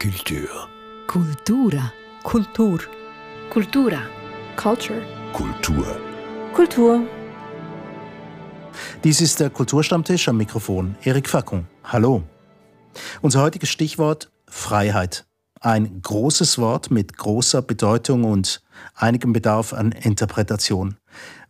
Kultur. Kultura. Kultur. Kultura. Culture. Kultur. Kultur. Dies ist der Kulturstammtisch am Mikrofon. Erik Fackung. Hallo. Unser heutiges Stichwort Freiheit. Ein großes Wort mit großer Bedeutung und einigem Bedarf an Interpretation.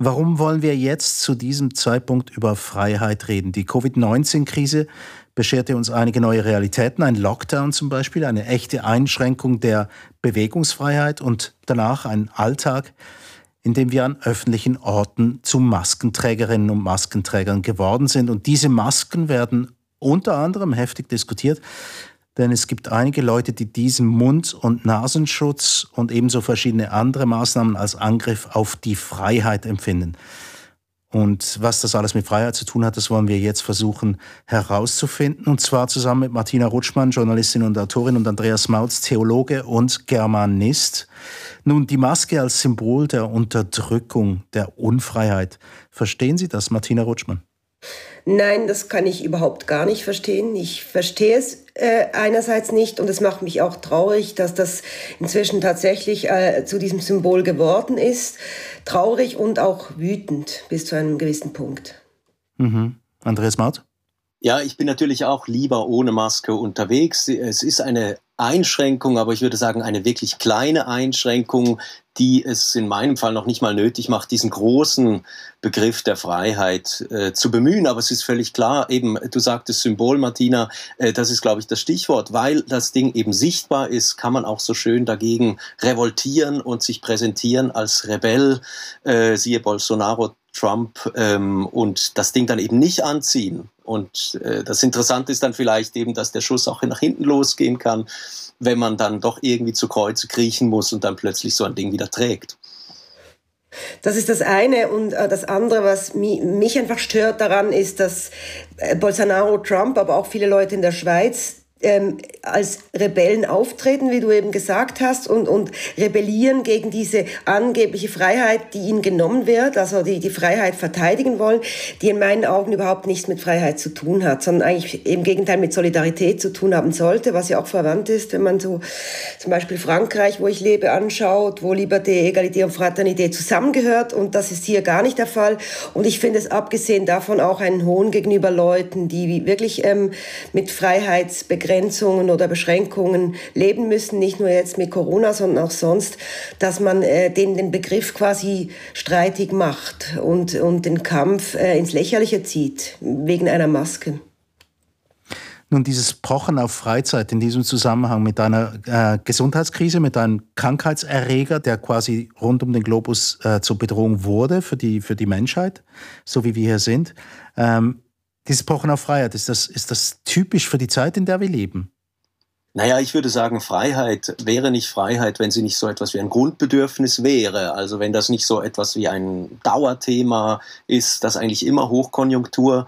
Warum wollen wir jetzt zu diesem Zeitpunkt über Freiheit reden? Die Covid-19-Krise bescherte uns einige neue Realitäten, ein Lockdown zum Beispiel, eine echte Einschränkung der Bewegungsfreiheit und danach ein Alltag, in dem wir an öffentlichen Orten zu Maskenträgerinnen und Maskenträgern geworden sind. Und diese Masken werden unter anderem heftig diskutiert, denn es gibt einige Leute, die diesen Mund- und Nasenschutz und ebenso verschiedene andere Maßnahmen als Angriff auf die Freiheit empfinden. Und was das alles mit Freiheit zu tun hat, das wollen wir jetzt versuchen herauszufinden. Und zwar zusammen mit Martina Rutschmann, Journalistin und Autorin, und Andreas Mautz, Theologe und Germanist. Nun, die Maske als Symbol der Unterdrückung, der Unfreiheit. Verstehen Sie das, Martina Rutschmann? Nein, das kann ich überhaupt gar nicht verstehen. Ich verstehe es äh, einerseits nicht und es macht mich auch traurig, dass das inzwischen tatsächlich äh, zu diesem Symbol geworden ist. Traurig und auch wütend bis zu einem gewissen Punkt. Mhm. Andreas Maut? Ja, ich bin natürlich auch lieber ohne Maske unterwegs. Es ist eine Einschränkung, aber ich würde sagen eine wirklich kleine Einschränkung, die es in meinem Fall noch nicht mal nötig macht, diesen großen Begriff der Freiheit äh, zu bemühen. Aber es ist völlig klar, eben, du sagtest Symbol, Martina, äh, das ist, glaube ich, das Stichwort. Weil das Ding eben sichtbar ist, kann man auch so schön dagegen revoltieren und sich präsentieren als Rebell, äh, siehe Bolsonaro, Trump, ähm, und das Ding dann eben nicht anziehen und äh, das Interessante ist dann vielleicht eben, dass der Schuss auch nach hinten losgehen kann, wenn man dann doch irgendwie zu Kreuze kriechen muss und dann plötzlich so ein Ding wieder trägt. Das ist das eine. Und äh, das andere, was mich einfach stört daran, ist, dass äh, Bolsonaro, Trump, aber auch viele Leute in der Schweiz ähm, als Rebellen auftreten, wie du eben gesagt hast, und, und rebellieren gegen diese angebliche Freiheit, die ihnen genommen wird, also die die Freiheit verteidigen wollen, die in meinen Augen überhaupt nichts mit Freiheit zu tun hat, sondern eigentlich im Gegenteil mit Solidarität zu tun haben sollte, was ja auch verwandt ist, wenn man so zum Beispiel Frankreich, wo ich lebe, anschaut, wo Liberté, Egalité und Fraternité zusammengehört und das ist hier gar nicht der Fall. Und ich finde es abgesehen davon auch einen Hohn gegenüber Leuten, die wirklich ähm, mit Freiheitsbegriffen Begrenzungen oder Beschränkungen leben müssen, nicht nur jetzt mit Corona, sondern auch sonst, dass man äh, den, den Begriff quasi streitig macht und, und den Kampf äh, ins Lächerliche zieht, wegen einer Maske. Nun, dieses Pochen auf Freizeit in diesem Zusammenhang mit einer äh, Gesundheitskrise, mit einem Krankheitserreger, der quasi rund um den Globus äh, zur Bedrohung wurde für die, für die Menschheit, so wie wir hier sind. Ähm, dieses Pochen auf Freiheit, ist das, ist das typisch für die Zeit, in der wir leben? Naja, ich würde sagen, Freiheit wäre nicht Freiheit, wenn sie nicht so etwas wie ein Grundbedürfnis wäre. Also wenn das nicht so etwas wie ein Dauerthema ist, das eigentlich immer Hochkonjunktur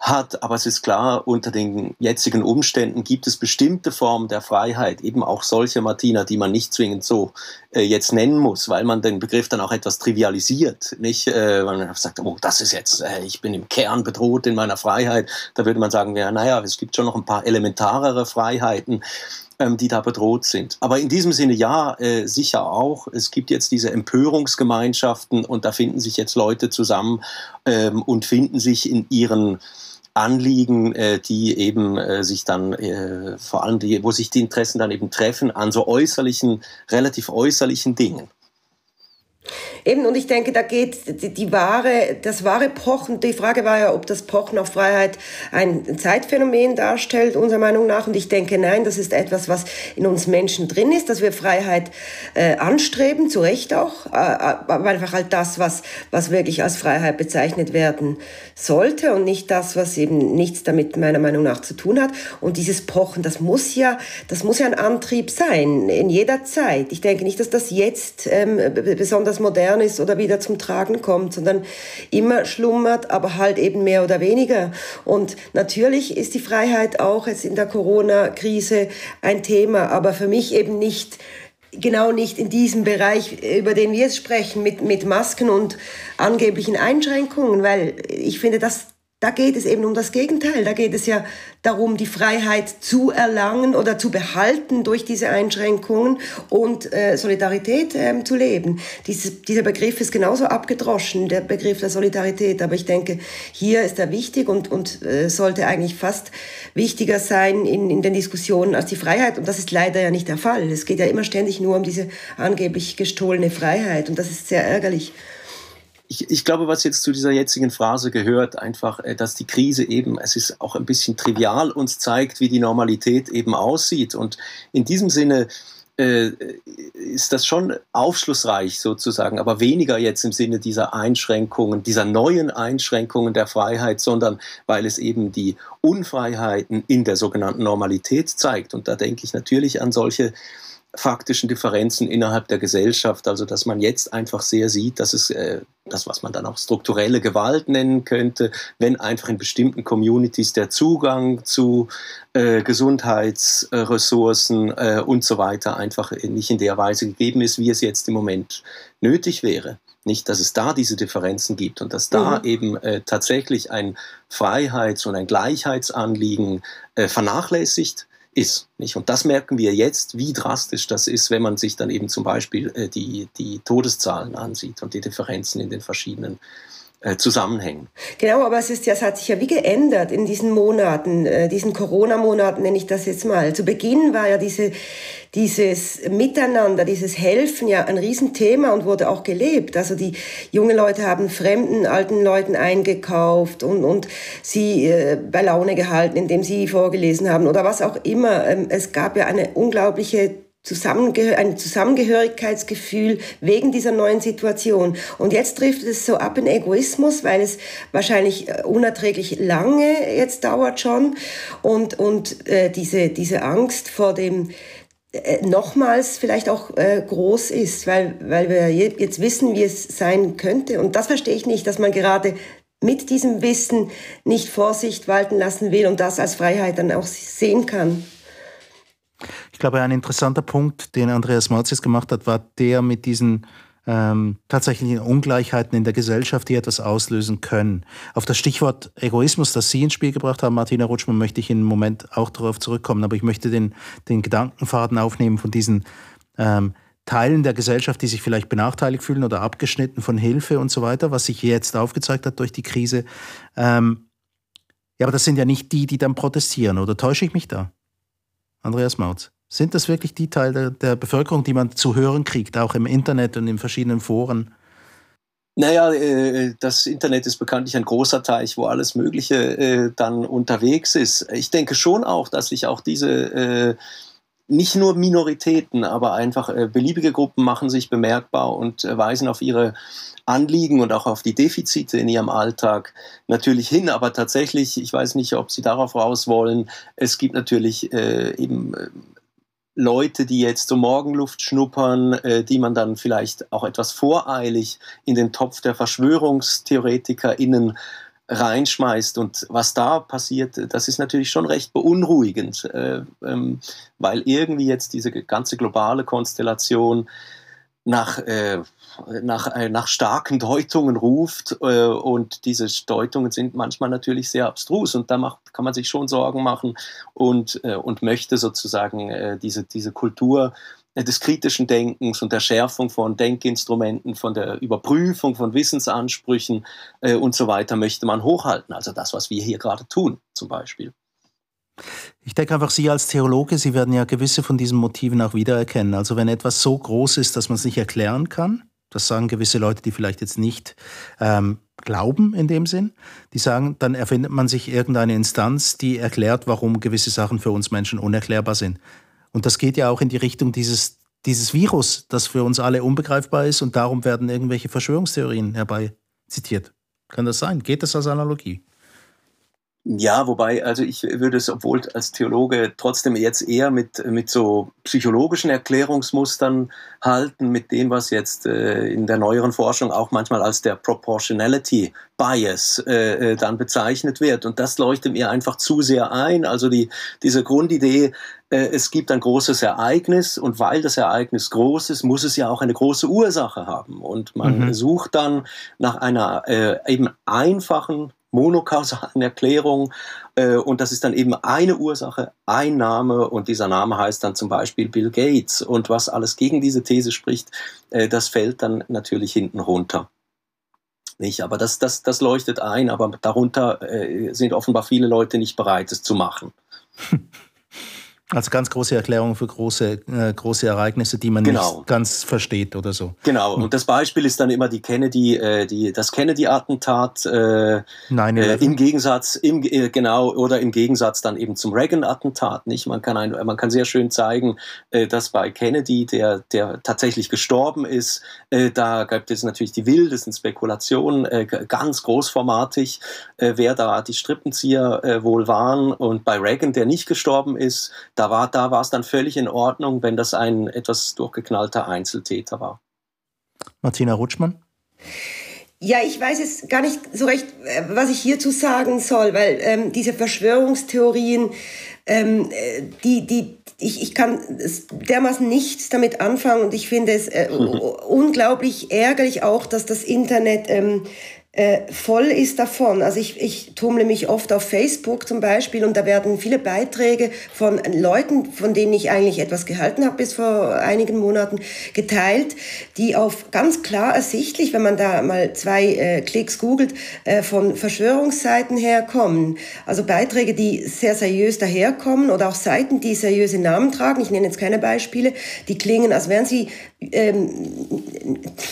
hat. Aber es ist klar, unter den jetzigen Umständen gibt es bestimmte Formen der Freiheit, eben auch solche, Martina, die man nicht zwingend so äh, jetzt nennen muss, weil man den Begriff dann auch etwas trivialisiert. Nicht, äh, man sagt, oh, das ist jetzt, äh, ich bin im Kern bedroht in meiner Freiheit. Da würde man sagen, ja, naja, es gibt schon noch ein paar elementarere Freiheiten die da bedroht sind. Aber in diesem Sinne ja, äh, sicher auch. Es gibt jetzt diese Empörungsgemeinschaften und da finden sich jetzt Leute zusammen ähm, und finden sich in ihren Anliegen, äh, die eben äh, sich dann äh, vor allem die, wo sich die Interessen dann eben treffen an so äußerlichen, relativ äußerlichen Dingen. Eben, und ich denke, da geht die, die wahre, das wahre Pochen, die Frage war ja, ob das Pochen auf Freiheit ein Zeitphänomen darstellt, unserer Meinung nach. Und ich denke, nein, das ist etwas, was in uns Menschen drin ist, dass wir Freiheit äh, anstreben, zu Recht auch, äh, aber einfach halt das, was, was wirklich als Freiheit bezeichnet werden sollte und nicht das, was eben nichts damit meiner Meinung nach zu tun hat. Und dieses Pochen, das muss ja, das muss ja ein Antrieb sein, in jeder Zeit. Ich denke nicht, dass das jetzt ähm, besonders besonders modern ist oder wieder zum Tragen kommt, sondern immer schlummert, aber halt eben mehr oder weniger. Und natürlich ist die Freiheit auch jetzt in der Corona-Krise ein Thema, aber für mich eben nicht genau nicht in diesem Bereich, über den wir jetzt sprechen, mit, mit Masken und angeblichen Einschränkungen, weil ich finde, das da geht es eben um das Gegenteil. Da geht es ja darum, die Freiheit zu erlangen oder zu behalten durch diese Einschränkungen und äh, Solidarität ähm, zu leben. Diese, dieser Begriff ist genauso abgedroschen, der Begriff der Solidarität. Aber ich denke, hier ist er wichtig und, und äh, sollte eigentlich fast wichtiger sein in, in den Diskussionen als die Freiheit. Und das ist leider ja nicht der Fall. Es geht ja immer ständig nur um diese angeblich gestohlene Freiheit. Und das ist sehr ärgerlich ich, ich glaube, was jetzt zu dieser jetzigen Phrase gehört, einfach, äh, dass die Krise eben, es ist auch ein bisschen trivial, uns zeigt, wie die Normalität eben aussieht. Und in diesem Sinne äh, ist das schon aufschlussreich sozusagen, aber weniger jetzt im Sinne dieser Einschränkungen, dieser neuen Einschränkungen der Freiheit, sondern weil es eben die Unfreiheiten in der sogenannten Normalität zeigt. Und da denke ich natürlich an solche faktischen Differenzen innerhalb der Gesellschaft. Also dass man jetzt einfach sehr sieht, dass es äh, das, was man dann auch strukturelle Gewalt nennen könnte, wenn einfach in bestimmten Communities der Zugang zu äh, Gesundheitsressourcen äh, und so weiter einfach nicht in der Weise gegeben ist, wie es jetzt im Moment nötig wäre. Nicht, dass es da diese Differenzen gibt und dass da mhm. eben äh, tatsächlich ein Freiheits- und ein Gleichheitsanliegen äh, vernachlässigt ist. Nicht? Und das merken wir jetzt, wie drastisch das ist, wenn man sich dann eben zum Beispiel äh, die, die Todeszahlen ansieht und die Differenzen in den verschiedenen äh, zusammenhängen. Genau, aber es ist ja, es hat sich ja wie geändert in diesen Monaten, äh, diesen Corona-Monaten nenne ich das jetzt mal. Zu Beginn war ja diese, dieses Miteinander, dieses Helfen ja ein Riesenthema und wurde auch gelebt. Also die jungen Leute haben fremden alten Leuten eingekauft und, und sie äh, bei Laune gehalten, indem sie vorgelesen haben oder was auch immer. Ähm, es gab ja eine unglaubliche Zusammengehör ein Zusammengehörigkeitsgefühl wegen dieser neuen Situation. Und jetzt trifft es so ab in Egoismus, weil es wahrscheinlich äh, unerträglich lange jetzt dauert schon und, und äh, diese, diese Angst vor dem äh, nochmals vielleicht auch äh, groß ist, weil, weil wir jetzt wissen, wie es sein könnte. Und das verstehe ich nicht, dass man gerade mit diesem Wissen nicht Vorsicht walten lassen will und das als Freiheit dann auch sehen kann. Ich glaube, ein interessanter Punkt, den Andreas Marzis gemacht hat, war der mit diesen ähm, tatsächlichen Ungleichheiten in der Gesellschaft, die etwas auslösen können. Auf das Stichwort Egoismus, das Sie ins Spiel gebracht haben, Martina Rutschmann, möchte ich in einem Moment auch darauf zurückkommen. Aber ich möchte den, den Gedankenfaden aufnehmen von diesen ähm, Teilen der Gesellschaft, die sich vielleicht benachteiligt fühlen oder abgeschnitten von Hilfe und so weiter, was sich jetzt aufgezeigt hat durch die Krise. Ähm, ja, aber das sind ja nicht die, die dann protestieren, oder täusche ich mich da? Andreas Mautz. Sind das wirklich die Teile der, Bevölkerung, die man zu hören kriegt, auch im Internet und in verschiedenen Foren? Naja, äh, das Internet ist bekanntlich ein großer Teich, wo alles Mögliche äh, dann unterwegs ist. Ich denke schon auch, dass sich auch diese äh, nicht nur Minoritäten, aber einfach beliebige Gruppen machen sich bemerkbar und weisen auf ihre Anliegen und auch auf die Defizite in ihrem Alltag natürlich hin. Aber tatsächlich, ich weiß nicht, ob Sie darauf raus wollen, es gibt natürlich eben Leute, die jetzt so Morgenluft schnuppern, äh, die man dann vielleicht auch etwas voreilig in den Topf der VerschwörungstheoretikerInnen reinschmeißt. Und was da passiert, das ist natürlich schon recht beunruhigend, äh, ähm, weil irgendwie jetzt diese ganze globale Konstellation nach, äh, nach, äh, nach starken Deutungen ruft äh, und diese Deutungen sind manchmal natürlich sehr abstrus und da macht, kann man sich schon Sorgen machen und, äh, und möchte sozusagen äh, diese, diese Kultur des kritischen Denkens und der Schärfung von Denkinstrumenten, von der Überprüfung von Wissensansprüchen äh, und so weiter möchte man hochhalten. Also das, was wir hier gerade tun zum Beispiel. Ich denke einfach, Sie als Theologe, Sie werden ja gewisse von diesen Motiven auch wiedererkennen. Also wenn etwas so groß ist, dass man es nicht erklären kann, das sagen gewisse Leute, die vielleicht jetzt nicht ähm, glauben in dem Sinn, die sagen, dann erfindet man sich irgendeine Instanz, die erklärt, warum gewisse Sachen für uns Menschen unerklärbar sind. Und das geht ja auch in die Richtung dieses, dieses Virus, das für uns alle unbegreifbar ist und darum werden irgendwelche Verschwörungstheorien herbei zitiert. Kann das sein? Geht das als Analogie? Ja, wobei, also ich würde es, obwohl als Theologe trotzdem jetzt eher mit, mit so psychologischen Erklärungsmustern halten, mit dem, was jetzt äh, in der neueren Forschung auch manchmal als der Proportionality Bias äh, äh, dann bezeichnet wird. Und das leuchtet mir einfach zu sehr ein. Also die, diese Grundidee, äh, es gibt ein großes Ereignis und weil das Ereignis groß ist, muss es ja auch eine große Ursache haben. Und man mhm. sucht dann nach einer äh, eben einfachen monokausalen Erklärung. Äh, und das ist dann eben eine Ursache, ein Name und dieser Name heißt dann zum Beispiel Bill Gates. Und was alles gegen diese These spricht, äh, das fällt dann natürlich hinten runter. Nicht, aber das, das, das leuchtet ein, aber darunter äh, sind offenbar viele Leute nicht bereit, es zu machen. Als ganz große Erklärung für große, äh, große Ereignisse, die man genau. nicht ganz versteht oder so. Genau, und das Beispiel ist dann immer die Kennedy, äh, die, das Kennedy-Attentat äh, äh, im Gegensatz, im, äh, genau, oder im Gegensatz dann eben zum Reagan-Attentat. Nicht? Man, kann ein, man kann sehr schön zeigen, äh, dass bei Kennedy, der, der tatsächlich gestorben ist, da gibt es natürlich die wildesten Spekulationen, ganz großformatig, wer da die Strippenzieher wohl waren. Und bei Reagan, der nicht gestorben ist, da war, da war es dann völlig in Ordnung, wenn das ein etwas durchgeknallter Einzeltäter war. Martina Rutschmann? Ja, ich weiß jetzt gar nicht so recht, äh, was ich hierzu sagen soll, weil ähm, diese Verschwörungstheorien, ähm, äh, die, die, ich, ich kann dermaßen nichts damit anfangen und ich finde es äh, mhm. unglaublich ärgerlich auch, dass das Internet ähm, äh, voll ist davon. Also ich, ich tummle mich oft auf Facebook zum Beispiel und da werden viele Beiträge von Leuten, von denen ich eigentlich etwas gehalten habe bis vor einigen Monaten, geteilt, die auf ganz klar ersichtlich, wenn man da mal zwei äh, Klicks googelt, äh, von Verschwörungsseiten herkommen. Also Beiträge, die sehr seriös daherkommen oder auch Seiten, die seriöse Namen tragen. Ich nenne jetzt keine Beispiele. Die klingen, als wären sie ähm,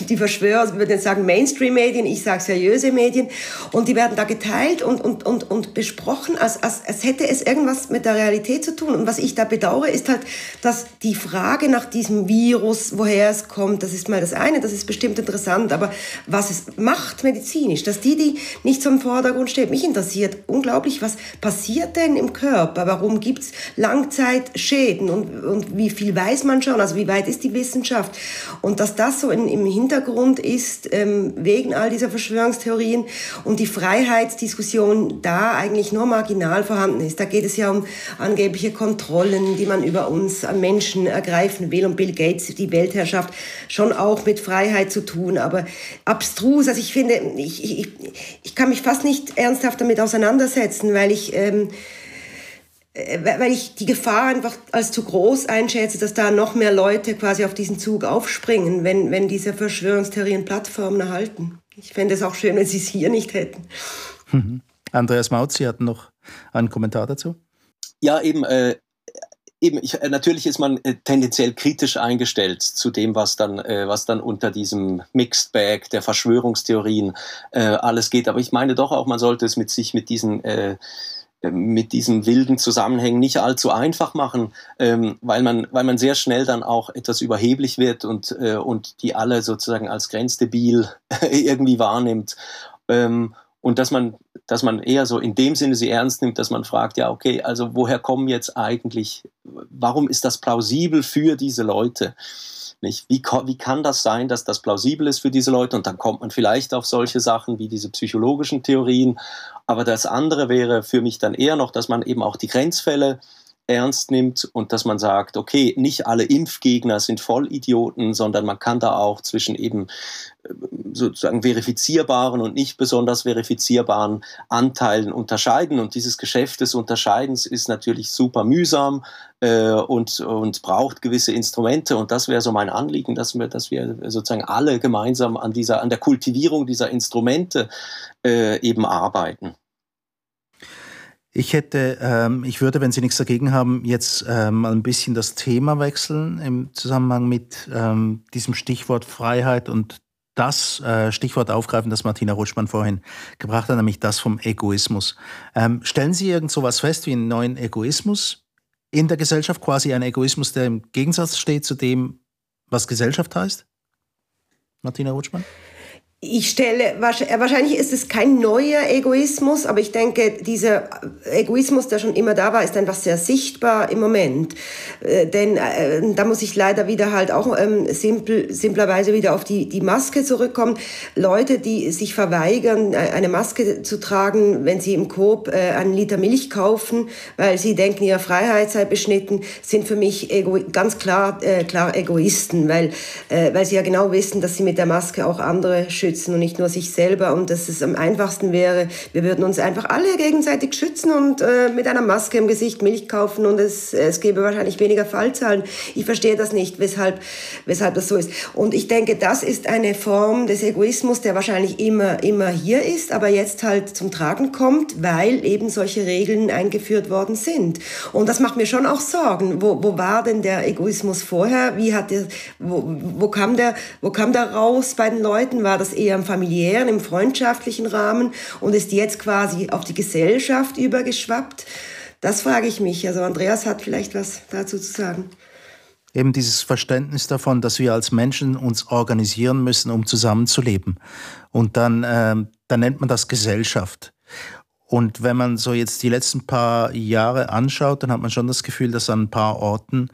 die Verschwörer, würden sagen Mainstream-Medien, ich sage seriös seriöse Medien. Und die werden da geteilt und, und, und, und besprochen, als, als, als hätte es irgendwas mit der Realität zu tun. Und was ich da bedauere, ist halt, dass die Frage nach diesem Virus, woher es kommt, das ist mal das eine, das ist bestimmt interessant, aber was es macht medizinisch, dass die, die nicht so im Vordergrund steht, mich interessiert unglaublich, was passiert denn im Körper, warum gibt es Langzeitschäden? Und, und wie viel weiß man schon, also wie weit ist die Wissenschaft und dass das so in, im Hintergrund ist, ähm, wegen all dieser Verschwörungstheorien, und die Freiheitsdiskussion da eigentlich nur marginal vorhanden ist. Da geht es ja um angebliche Kontrollen, die man über uns Menschen ergreifen will und Bill Gates die Weltherrschaft schon auch mit Freiheit zu tun, aber abstrus. Also ich finde, ich, ich, ich kann mich fast nicht ernsthaft damit auseinandersetzen, weil ich ähm, äh, weil ich die Gefahr einfach als zu groß einschätze, dass da noch mehr Leute quasi auf diesen Zug aufspringen, wenn, wenn diese Verschwörungstheorien Plattformen erhalten. Ich fände es auch schön, wenn Sie es hier nicht hätten. Mhm. Andreas Maut, Sie hatten noch einen Kommentar dazu? Ja, eben. Äh, eben ich, äh, natürlich ist man äh, tendenziell kritisch eingestellt zu dem, was dann, äh, was dann unter diesem Mixed Bag der Verschwörungstheorien äh, alles geht. Aber ich meine doch auch, man sollte es mit sich mit diesen äh, mit diesen wilden Zusammenhängen nicht allzu einfach machen, ähm, weil, man, weil man sehr schnell dann auch etwas überheblich wird und, äh, und die alle sozusagen als grenzdebil irgendwie wahrnimmt. Ähm, und dass man, dass man eher so in dem Sinne sie ernst nimmt, dass man fragt, ja, okay, also woher kommen jetzt eigentlich, warum ist das plausibel für diese Leute? Nicht? Wie, wie kann das sein, dass das plausibel ist für diese Leute? Und dann kommt man vielleicht auf solche Sachen wie diese psychologischen Theorien. Aber das andere wäre für mich dann eher noch, dass man eben auch die Grenzfälle ernst nimmt und dass man sagt, okay, nicht alle Impfgegner sind Vollidioten, sondern man kann da auch zwischen eben äh, sozusagen verifizierbaren und nicht besonders verifizierbaren Anteilen unterscheiden. Und dieses Geschäft des Unterscheidens ist natürlich super mühsam äh, und, und braucht gewisse Instrumente. Und das wäre so mein Anliegen, dass wir, dass wir sozusagen alle gemeinsam an dieser, an der Kultivierung dieser Instrumente äh, eben arbeiten. Ich hätte, ähm, ich würde, wenn Sie nichts dagegen haben, jetzt ähm, mal ein bisschen das Thema wechseln im Zusammenhang mit ähm, diesem Stichwort Freiheit und das äh, Stichwort aufgreifen, das Martina Rutschmann vorhin gebracht hat, nämlich das vom Egoismus. Ähm, stellen Sie irgend so was fest wie einen neuen Egoismus in der Gesellschaft, quasi ein Egoismus, der im Gegensatz steht zu dem, was Gesellschaft heißt? Martina Rutschmann? Ich stelle, wahrscheinlich ist es kein neuer Egoismus, aber ich denke, dieser Egoismus, der schon immer da war, ist einfach sehr sichtbar im Moment. Äh, denn äh, da muss ich leider wieder halt auch ähm, simpel, simplerweise wieder auf die, die Maske zurückkommen. Leute, die sich verweigern, äh, eine Maske zu tragen, wenn sie im Coop äh, einen Liter Milch kaufen, weil sie denken, ihre Freiheit sei beschnitten, sind für mich ego ganz klar, äh, klar Egoisten, weil, äh, weil sie ja genau wissen, dass sie mit der Maske auch andere schützen schützen und nicht nur sich selber und dass es am einfachsten wäre, wir würden uns einfach alle gegenseitig schützen und äh, mit einer Maske im Gesicht Milch kaufen und es, es gäbe wahrscheinlich weniger Fallzahlen. Ich verstehe das nicht, weshalb, weshalb das so ist. Und ich denke, das ist eine Form des Egoismus, der wahrscheinlich immer, immer hier ist, aber jetzt halt zum Tragen kommt, weil eben solche Regeln eingeführt worden sind. Und das macht mir schon auch Sorgen. Wo, wo war denn der Egoismus vorher? Wie hat der, wo, wo kam der, wo kam der raus bei den Leuten? War das eher im familiären, im freundschaftlichen Rahmen und ist jetzt quasi auf die Gesellschaft übergeschwappt? Das frage ich mich. Also Andreas hat vielleicht was dazu zu sagen eben dieses Verständnis davon, dass wir als Menschen uns organisieren müssen, um zusammenzuleben. Und dann, äh, dann nennt man das Gesellschaft. Und wenn man so jetzt die letzten paar Jahre anschaut, dann hat man schon das Gefühl, dass an ein paar Orten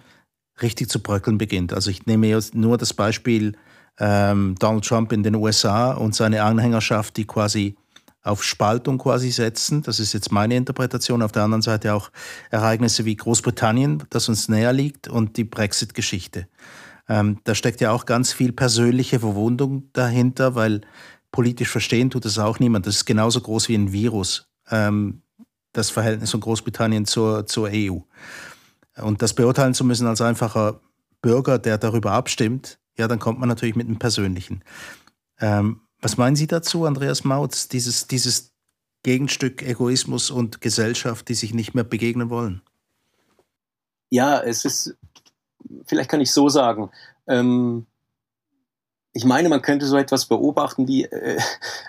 richtig zu bröckeln beginnt. Also ich nehme jetzt nur das Beispiel ähm, Donald Trump in den USA und seine Anhängerschaft, die quasi auf Spaltung quasi setzen. Das ist jetzt meine Interpretation. Auf der anderen Seite auch Ereignisse wie Großbritannien, das uns näher liegt, und die Brexit-Geschichte. Ähm, da steckt ja auch ganz viel persönliche Verwundung dahinter, weil politisch verstehen tut das auch niemand. Das ist genauso groß wie ein Virus, ähm, das Verhältnis von Großbritannien zur, zur EU. Und das beurteilen zu müssen als einfacher Bürger, der darüber abstimmt, ja, dann kommt man natürlich mit dem Persönlichen. Ähm, was meinen Sie dazu, Andreas Mautz, dieses, dieses Gegenstück Egoismus und Gesellschaft, die sich nicht mehr begegnen wollen? Ja, es ist, vielleicht kann ich so sagen, ähm, ich meine, man könnte so etwas beobachten wie äh,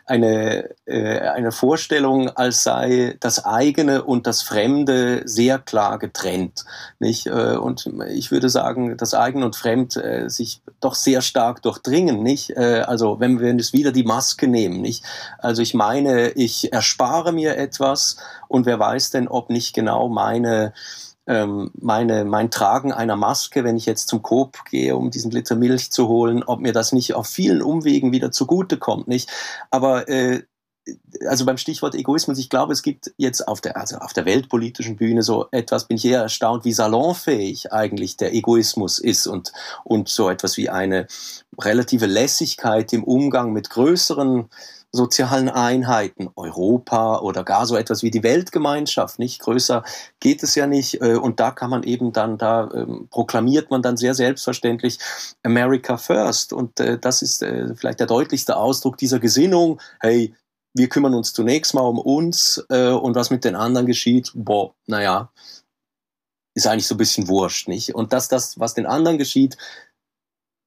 eine, äh, eine Vorstellung, als sei das eigene und das Fremde sehr klar getrennt. Nicht? Äh, und ich würde sagen, das eigene und fremd äh, sich doch sehr stark durchdringen. Nicht? Äh, also wenn wir jetzt wieder die Maske nehmen. Nicht? Also ich meine, ich erspare mir etwas und wer weiß denn, ob nicht genau meine ähm, meine, mein Tragen einer Maske, wenn ich jetzt zum Coop gehe, um diesen Liter Milch zu holen, ob mir das nicht auf vielen Umwegen wieder zugute kommt, nicht? Aber äh, also beim Stichwort Egoismus, ich glaube, es gibt jetzt auf der, also auf der weltpolitischen Bühne so etwas, bin ich eher erstaunt, wie salonfähig eigentlich der Egoismus ist und, und so etwas wie eine relative Lässigkeit im Umgang mit größeren sozialen Einheiten, Europa oder gar so etwas wie die Weltgemeinschaft, nicht größer geht es ja nicht. Äh, und da kann man eben dann, da ähm, proklamiert man dann sehr selbstverständlich America First. Und äh, das ist äh, vielleicht der deutlichste Ausdruck dieser Gesinnung. Hey, wir kümmern uns zunächst mal um uns und was mit den anderen geschieht, boah, naja, ist eigentlich so ein bisschen wurscht, nicht? Und dass das, was den anderen geschieht,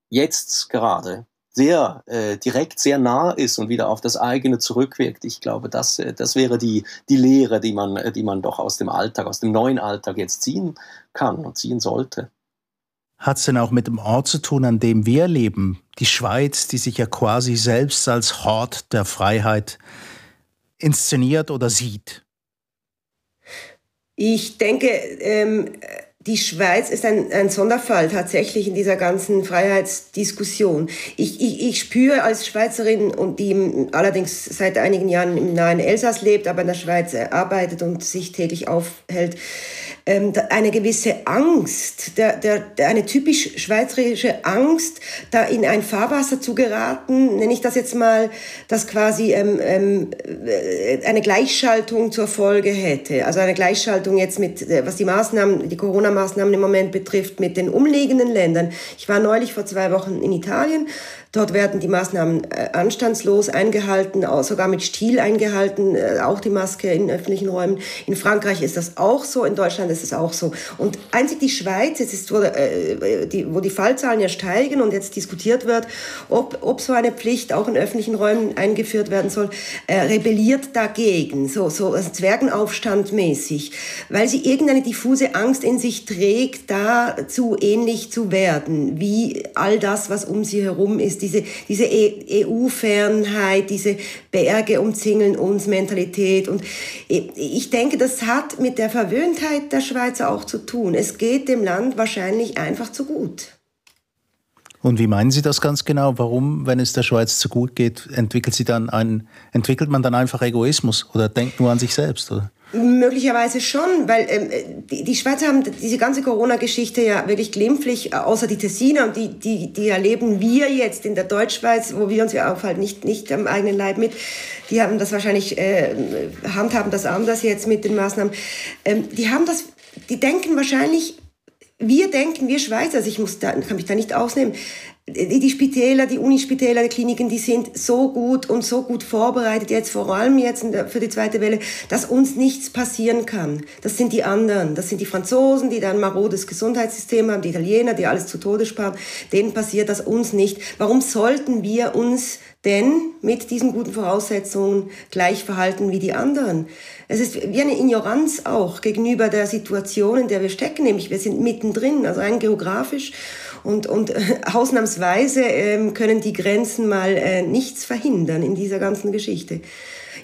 jetzt gerade sehr äh, direkt, sehr nah ist und wieder auf das eigene zurückwirkt. Ich glaube, das, äh, das wäre die, die Lehre, die man, äh, die man doch aus dem Alltag, aus dem neuen Alltag jetzt ziehen kann und ziehen sollte. Hat es denn auch mit dem Ort zu tun, an dem wir leben? Die Schweiz, die sich ja quasi selbst als Hort der Freiheit inszeniert oder sieht? Ich denke, ähm, die Schweiz ist ein, ein Sonderfall tatsächlich in dieser ganzen Freiheitsdiskussion. Ich, ich, ich spüre als Schweizerin und die allerdings seit einigen Jahren im nahen Elsass lebt, aber in der Schweiz arbeitet und sich täglich aufhält, ähm, eine gewisse Angst, der, der, der, eine typisch schweizerische Angst, da in ein Fahrwasser zu geraten, nenne ich das jetzt mal, das quasi ähm, ähm, äh, eine Gleichschaltung zur Folge hätte. Also eine Gleichschaltung jetzt mit, äh, was die Maßnahmen, die Corona-Maßnahmen im Moment betrifft, mit den umliegenden Ländern. Ich war neulich vor zwei Wochen in Italien Dort werden die Maßnahmen äh, anstandslos eingehalten, sogar mit Stil eingehalten, äh, auch die Maske in öffentlichen Räumen. In Frankreich ist das auch so, in Deutschland ist es auch so. Und einzig die Schweiz, jetzt ist, wo, äh, die, wo die Fallzahlen ja steigen und jetzt diskutiert wird, ob, ob so eine Pflicht auch in öffentlichen Räumen eingeführt werden soll, rebelliert dagegen, so, so also Zwergenaufstand mäßig, weil sie irgendeine diffuse Angst in sich trägt, dazu ähnlich zu werden, wie all das, was um sie herum ist, diese, diese EU-Fernheit, diese Berge umzingeln uns Mentalität. Und ich denke, das hat mit der Verwöhntheit der Schweizer auch zu tun. Es geht dem Land wahrscheinlich einfach zu gut. Und wie meinen Sie das ganz genau? Warum, wenn es der Schweiz zu gut geht, entwickelt, sie dann ein, entwickelt man dann einfach Egoismus oder denkt nur an sich selbst? Oder? Möglicherweise schon, weil ähm, die, die Schweizer haben diese ganze Corona-Geschichte ja wirklich glimpflich, äh, außer die Tessiner, und die, die, die erleben wir jetzt in der Deutschschweiz, wo wir uns ja aufhalten, nicht, nicht am eigenen Leib mit. Die haben das wahrscheinlich, äh, handhaben das anders jetzt mit den Maßnahmen. Ähm, die haben das, die denken wahrscheinlich, wir denken, wir Schweizer, also ich muss da, kann mich da nicht ausnehmen, die, Spitäler, die Unispitäler, die Kliniken, die sind so gut und so gut vorbereitet, jetzt vor allem jetzt für die zweite Welle, dass uns nichts passieren kann. Das sind die anderen. Das sind die Franzosen, die da ein marodes Gesundheitssystem haben, die Italiener, die alles zu Tode sparen. Denen passiert das uns nicht. Warum sollten wir uns denn mit diesen guten Voraussetzungen gleich verhalten wie die anderen? Es ist wie eine Ignoranz auch gegenüber der Situation, in der wir stecken, nämlich wir sind mittendrin, also rein geografisch und, und äh, ausnahmsweise äh, können die Grenzen mal äh, nichts verhindern in dieser ganzen Geschichte.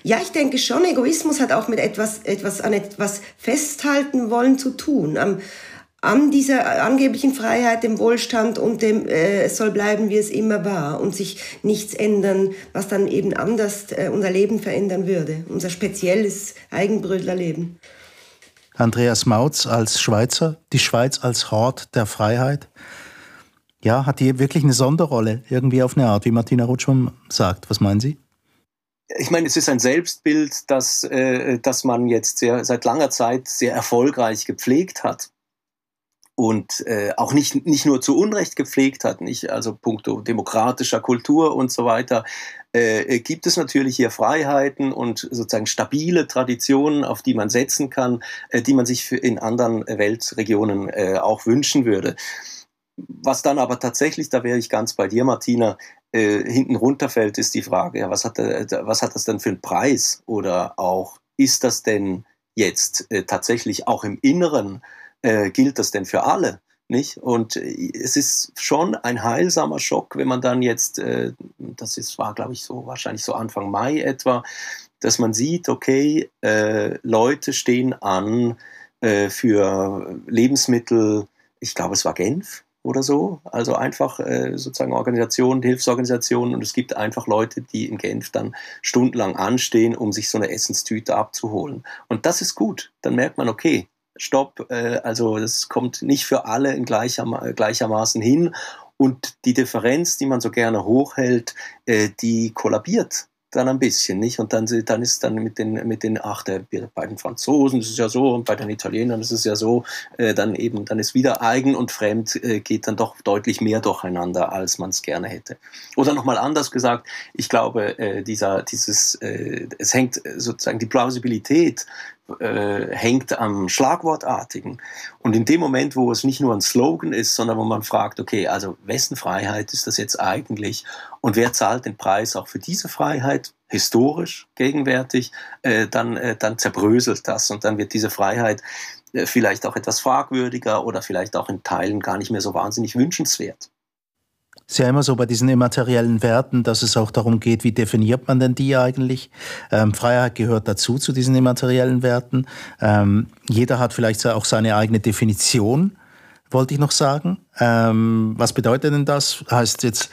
Ja, ich denke schon, Egoismus hat auch mit etwas, etwas an etwas festhalten wollen zu tun. Am, an dieser angeblichen Freiheit, dem Wohlstand und dem äh, soll bleiben, wie es immer war und sich nichts ändern, was dann eben anders äh, unser Leben verändern würde, unser spezielles Eigenbrötlerleben. Andreas Mautz als Schweizer, die Schweiz als Hort der Freiheit ja, hat die wirklich eine Sonderrolle, irgendwie auf eine Art, wie Martina Rutschum sagt. Was meinen Sie? Ich meine, es ist ein Selbstbild, das, äh, das man jetzt sehr, seit langer Zeit sehr erfolgreich gepflegt hat und äh, auch nicht, nicht nur zu Unrecht gepflegt hat, nicht also puncto demokratischer Kultur und so weiter, äh, gibt es natürlich hier Freiheiten und sozusagen stabile Traditionen, auf die man setzen kann, äh, die man sich in anderen Weltregionen äh, auch wünschen würde. Was dann aber tatsächlich, da wäre ich ganz bei dir, Martina, äh, hinten runterfällt, ist die Frage, ja, was hat, äh, was hat das denn für einen Preis? Oder auch, ist das denn jetzt äh, tatsächlich auch im Inneren, äh, gilt das denn für alle? Nicht? Und äh, es ist schon ein heilsamer Schock, wenn man dann jetzt, äh, das ist, war glaube ich so, wahrscheinlich so Anfang Mai etwa, dass man sieht, okay, Leute stehen an für Lebensmittel, ich glaube es war Genf, oder so. Also einfach äh, sozusagen Organisationen, Hilfsorganisationen und es gibt einfach Leute, die in Genf dann stundenlang anstehen, um sich so eine Essenstüte abzuholen. Und das ist gut. Dann merkt man, okay, stopp, äh, also das kommt nicht für alle in gleicher, gleichermaßen hin. Und die Differenz, die man so gerne hochhält, äh, die kollabiert dann ein bisschen, nicht? Und dann, dann ist dann mit den, mit den, ach, der, bei den Franzosen ist es ja so und bei den Italienern ist es ja so, äh, dann eben, dann ist wieder eigen und fremd, äh, geht dann doch deutlich mehr durcheinander, als man es gerne hätte. Oder nochmal anders gesagt, ich glaube, äh, dieser, dieses, äh, es hängt sozusagen die Plausibilität äh, hängt am Schlagwortartigen. Und in dem Moment, wo es nicht nur ein Slogan ist, sondern wo man fragt, okay, also wessen Freiheit ist das jetzt eigentlich und wer zahlt den Preis auch für diese Freiheit, historisch, gegenwärtig, äh, dann, äh, dann zerbröselt das und dann wird diese Freiheit äh, vielleicht auch etwas fragwürdiger oder vielleicht auch in Teilen gar nicht mehr so wahnsinnig wünschenswert. Ist ja immer so bei diesen immateriellen Werten, dass es auch darum geht, wie definiert man denn die eigentlich? Ähm, Freiheit gehört dazu, zu diesen immateriellen Werten. Ähm, jeder hat vielleicht auch seine eigene Definition, wollte ich noch sagen. Ähm, was bedeutet denn das? Heißt jetzt,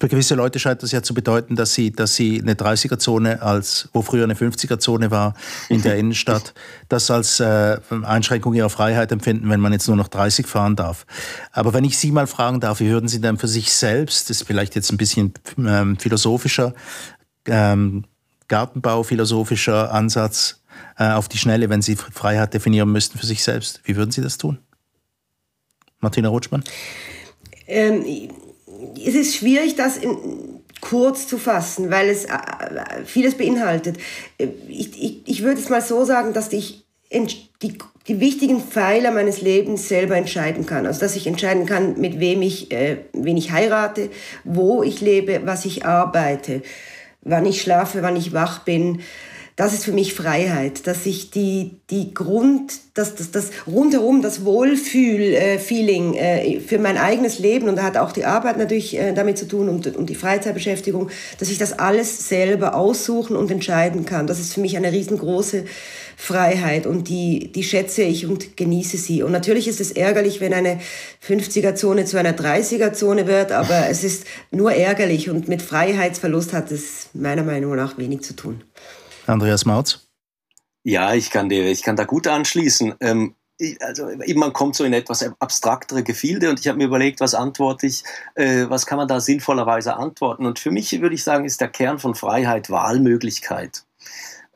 für gewisse Leute scheint das ja zu bedeuten, dass sie, dass sie eine 30er-Zone als, wo früher eine 50er-Zone war in der Innenstadt, das als äh, Einschränkung ihrer Freiheit empfinden, wenn man jetzt nur noch 30 fahren darf. Aber wenn ich Sie mal fragen darf, wie würden Sie denn für sich selbst, das ist vielleicht jetzt ein bisschen ähm, philosophischer, ähm, Gartenbau, philosophischer Ansatz äh, auf die Schnelle, wenn Sie Freiheit definieren müssten für sich selbst, wie würden Sie das tun? Martina Rutschmann? Ähm, es ist schwierig, das in, kurz zu fassen, weil es äh, vieles beinhaltet. Ich, ich, ich würde es mal so sagen, dass ich die, die wichtigen Pfeiler meines Lebens selber entscheiden kann. Also dass ich entscheiden kann, mit wem ich, äh, wen ich heirate, wo ich lebe, was ich arbeite, wann ich schlafe, wann ich wach bin das ist für mich Freiheit, dass ich die, die Grund, das, das, das rundherum, das Wohlfühl-Feeling äh, für mein eigenes Leben, und da hat auch die Arbeit natürlich äh, damit zu tun und, und die Freizeitbeschäftigung, dass ich das alles selber aussuchen und entscheiden kann. Das ist für mich eine riesengroße Freiheit und die, die schätze ich und genieße sie. Und natürlich ist es ärgerlich, wenn eine 50er-Zone zu einer 30er-Zone wird, aber es ist nur ärgerlich und mit Freiheitsverlust hat es meiner Meinung nach wenig zu tun. Andreas Mautz? Ja, ich kann, dir, ich kann da gut anschließen. Ähm, also man kommt so in etwas abstraktere Gefilde und ich habe mir überlegt, was antworte ich, äh, was kann man da sinnvollerweise antworten. Und für mich würde ich sagen, ist der Kern von Freiheit Wahlmöglichkeit.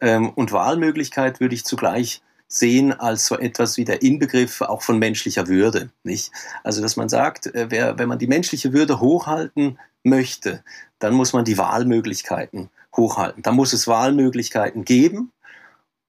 Ähm, und Wahlmöglichkeit würde ich zugleich sehen als so etwas wie der Inbegriff auch von menschlicher Würde. Nicht? Also dass man sagt, äh, wer, wenn man die menschliche Würde hochhalten möchte, dann muss man die Wahlmöglichkeiten hochhalten. Da muss es Wahlmöglichkeiten geben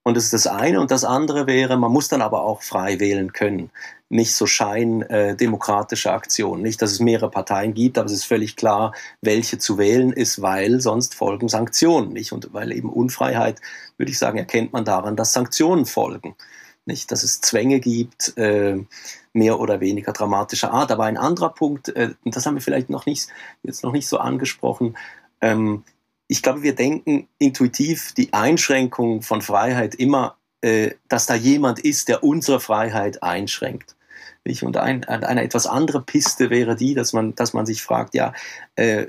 und das ist das eine. Und das andere wäre, man muss dann aber auch frei wählen können. Nicht so scheindemokratische äh, Aktionen. Nicht, dass es mehrere Parteien gibt, aber es ist völlig klar, welche zu wählen ist, weil sonst folgen Sanktionen. Nicht? Und weil eben Unfreiheit, würde ich sagen, erkennt man daran, dass Sanktionen folgen. Nicht, dass es Zwänge gibt, äh, mehr oder weniger dramatischer Art. Aber ein anderer Punkt, äh, das haben wir vielleicht noch nicht, jetzt noch nicht so angesprochen, ähm, ich glaube, wir denken intuitiv die Einschränkung von Freiheit immer, äh, dass da jemand ist, der unsere Freiheit einschränkt. Und ein, eine etwas andere Piste wäre die, dass man, dass man sich fragt, ja, äh,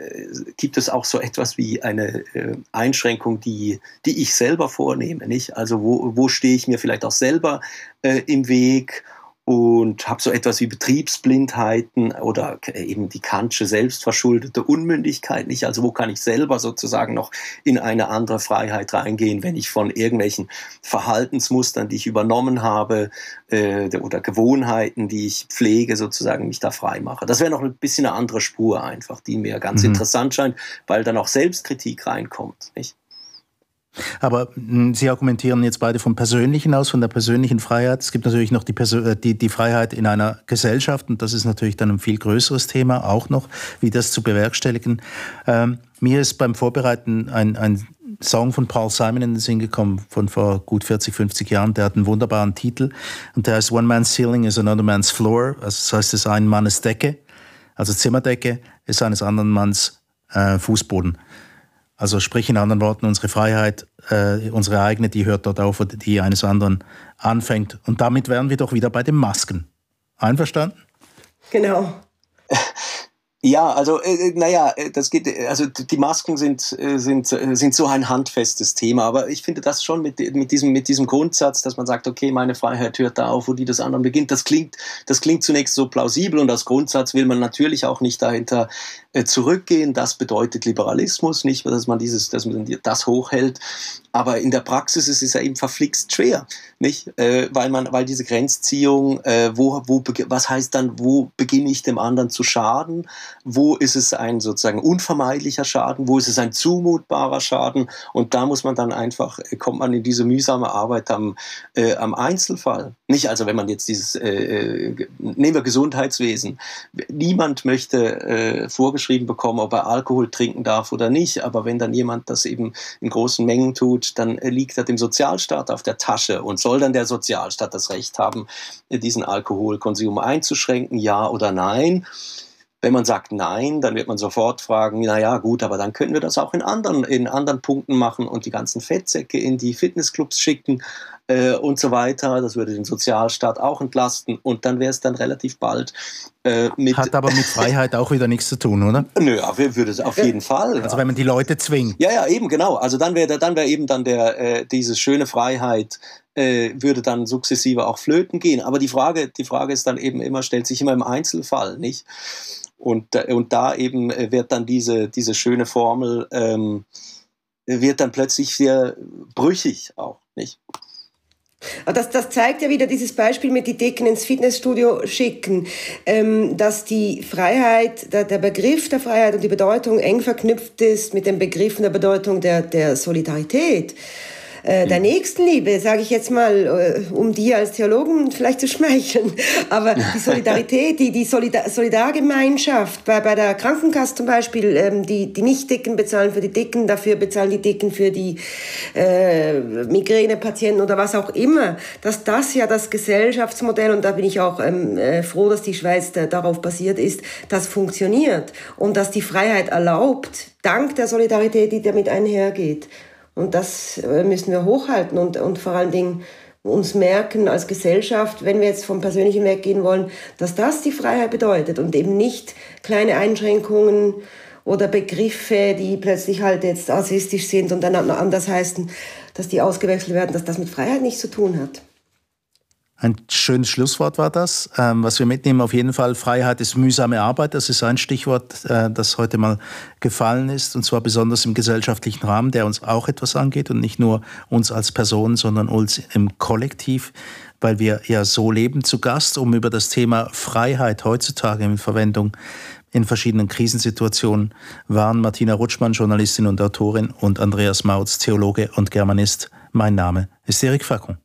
gibt es auch so etwas wie eine äh, Einschränkung, die, die ich selber vornehme, nicht? Also wo, wo stehe ich mir vielleicht auch selber äh, im Weg und habe so etwas wie Betriebsblindheiten oder eben die Kantsche selbstverschuldete Unmündigkeit nicht. Also wo kann ich selber sozusagen noch in eine andere Freiheit reingehen, wenn ich von irgendwelchen Verhaltensmustern, die ich übernommen habe äh, oder Gewohnheiten, die ich pflege, sozusagen mich da frei mache. Das wäre noch ein bisschen eine andere Spur einfach, die mir ganz mhm. interessant scheint, weil dann auch Selbstkritik reinkommt. Nicht? Aber hm, Sie argumentieren jetzt beide vom Persönlichen aus, von der persönlichen Freiheit. Es gibt natürlich noch die, äh, die, die, Freiheit in einer Gesellschaft und das ist natürlich dann ein viel größeres Thema auch noch, wie das zu bewerkstelligen. Ähm, mir ist beim Vorbereiten ein, ein Song von Paul Simon in den Sinn gekommen, von vor gut 40, 50 Jahren. Der hat einen wunderbaren Titel und der heißt One Man's Ceiling is Another Man's Floor. Also das heißt, es ist ein Mannes Decke, also Zimmerdecke ist eines anderen Manns äh, Fußboden. Also sprich in anderen Worten, unsere Freiheit, äh, unsere eigene, die hört dort auf, die eines anderen anfängt. Und damit wären wir doch wieder bei den Masken. Einverstanden? Genau. Ja, also äh, äh naja, äh, das geht, äh, also die Masken sind, sind, sind so ein handfestes Thema, aber ich finde das schon mit, mit, diesem, mit diesem Grundsatz, dass man sagt, okay, meine Freiheit hört da auf, wo die des anderen beginnt, das klingt, das klingt zunächst so plausibel und als Grundsatz will man natürlich auch nicht dahinter äh, zurückgehen. Das bedeutet Liberalismus, nicht, dass man dieses, dass man das hochhält. Aber in der Praxis ist es ja eben verflixt schwer, nicht? Äh, weil man, weil diese Grenzziehung, äh, wo, wo, was heißt dann, wo beginne ich dem anderen zu schaden? Wo ist es ein sozusagen unvermeidlicher Schaden? Wo ist es ein zumutbarer Schaden? Und da muss man dann einfach, äh, kommt man in diese mühsame Arbeit am, äh, am Einzelfall. Nicht also, wenn man jetzt dieses, äh, äh nehmen wir Gesundheitswesen. Niemand möchte äh, vorgeschrieben bekommen, ob er Alkohol trinken darf oder nicht. Aber wenn dann jemand das eben in großen Mengen tut, tut, dann liegt er dem Sozialstaat auf der Tasche und soll dann der Sozialstaat das Recht haben, diesen Alkoholkonsum einzuschränken, ja oder nein? Wenn man sagt nein, dann wird man sofort fragen, naja gut, aber dann könnten wir das auch in anderen, in anderen Punkten machen und die ganzen Fettsäcke in die Fitnessclubs schicken äh, und so weiter. Das würde den Sozialstaat auch entlasten und dann wäre es dann relativ bald äh, mit. Hat aber mit Freiheit auch wieder nichts zu tun, oder? Nö, würde es auf jeden Fall. Also wenn man die Leute zwingt. Ja, ja, eben genau. Also dann wäre dann wäre eben dann der äh, diese schöne Freiheit äh, würde dann sukzessive auch flöten gehen. Aber die Frage, die Frage ist dann eben immer, stellt sich immer im Einzelfall, nicht? Und, äh, und da eben äh, wird dann diese, diese schöne Formel, ähm, wird dann plötzlich sehr brüchig auch, nicht? Das, das zeigt ja wieder dieses Beispiel mit die Decken ins Fitnessstudio schicken, ähm, dass die Freiheit, der, der Begriff der Freiheit und die Bedeutung eng verknüpft ist mit dem Begriff der Bedeutung der, der Solidarität. Äh, der Nächstenliebe, sage ich jetzt mal, äh, um dir als Theologen vielleicht zu schmeicheln. Aber die Solidarität, die, die Solidar Solidargemeinschaft, bei, bei der Krankenkasse zum Beispiel, ähm, die, die nicht Dicken bezahlen für die Dicken, dafür bezahlen die Dicken für die äh, Migränepatienten oder was auch immer, dass das ja das Gesellschaftsmodell, und da bin ich auch ähm, äh, froh, dass die Schweiz da, darauf basiert ist, das funktioniert und dass die Freiheit erlaubt, dank der Solidarität, die damit einhergeht. Und das äh, müssen wir hochhalten und, und vor allen Dingen uns merken als Gesellschaft, wenn wir jetzt vom persönlichen Weg gehen wollen, dass das die Freiheit bedeutet und eben nicht kleine Einschränkungen oder Begriffe, die plötzlich halt jetzt rassistisch sind und dann anders heißen, dass die ausgewechselt werden, dass das mit Freiheit nichts zu tun hat. Ein schönes Schlusswort war das. Ähm, was wir mitnehmen, auf jeden Fall, Freiheit ist mühsame Arbeit. Das ist ein Stichwort, äh, das heute mal gefallen ist. Und zwar besonders im gesellschaftlichen Rahmen, der uns auch etwas angeht und nicht nur uns als Person, sondern uns im Kollektiv, weil wir ja so leben. Zu Gast, um über das Thema Freiheit heutzutage in Verwendung in verschiedenen Krisensituationen waren Martina Rutschmann, Journalistin und Autorin, und Andreas Mautz, Theologe und Germanist. Mein Name ist Erik Fackung.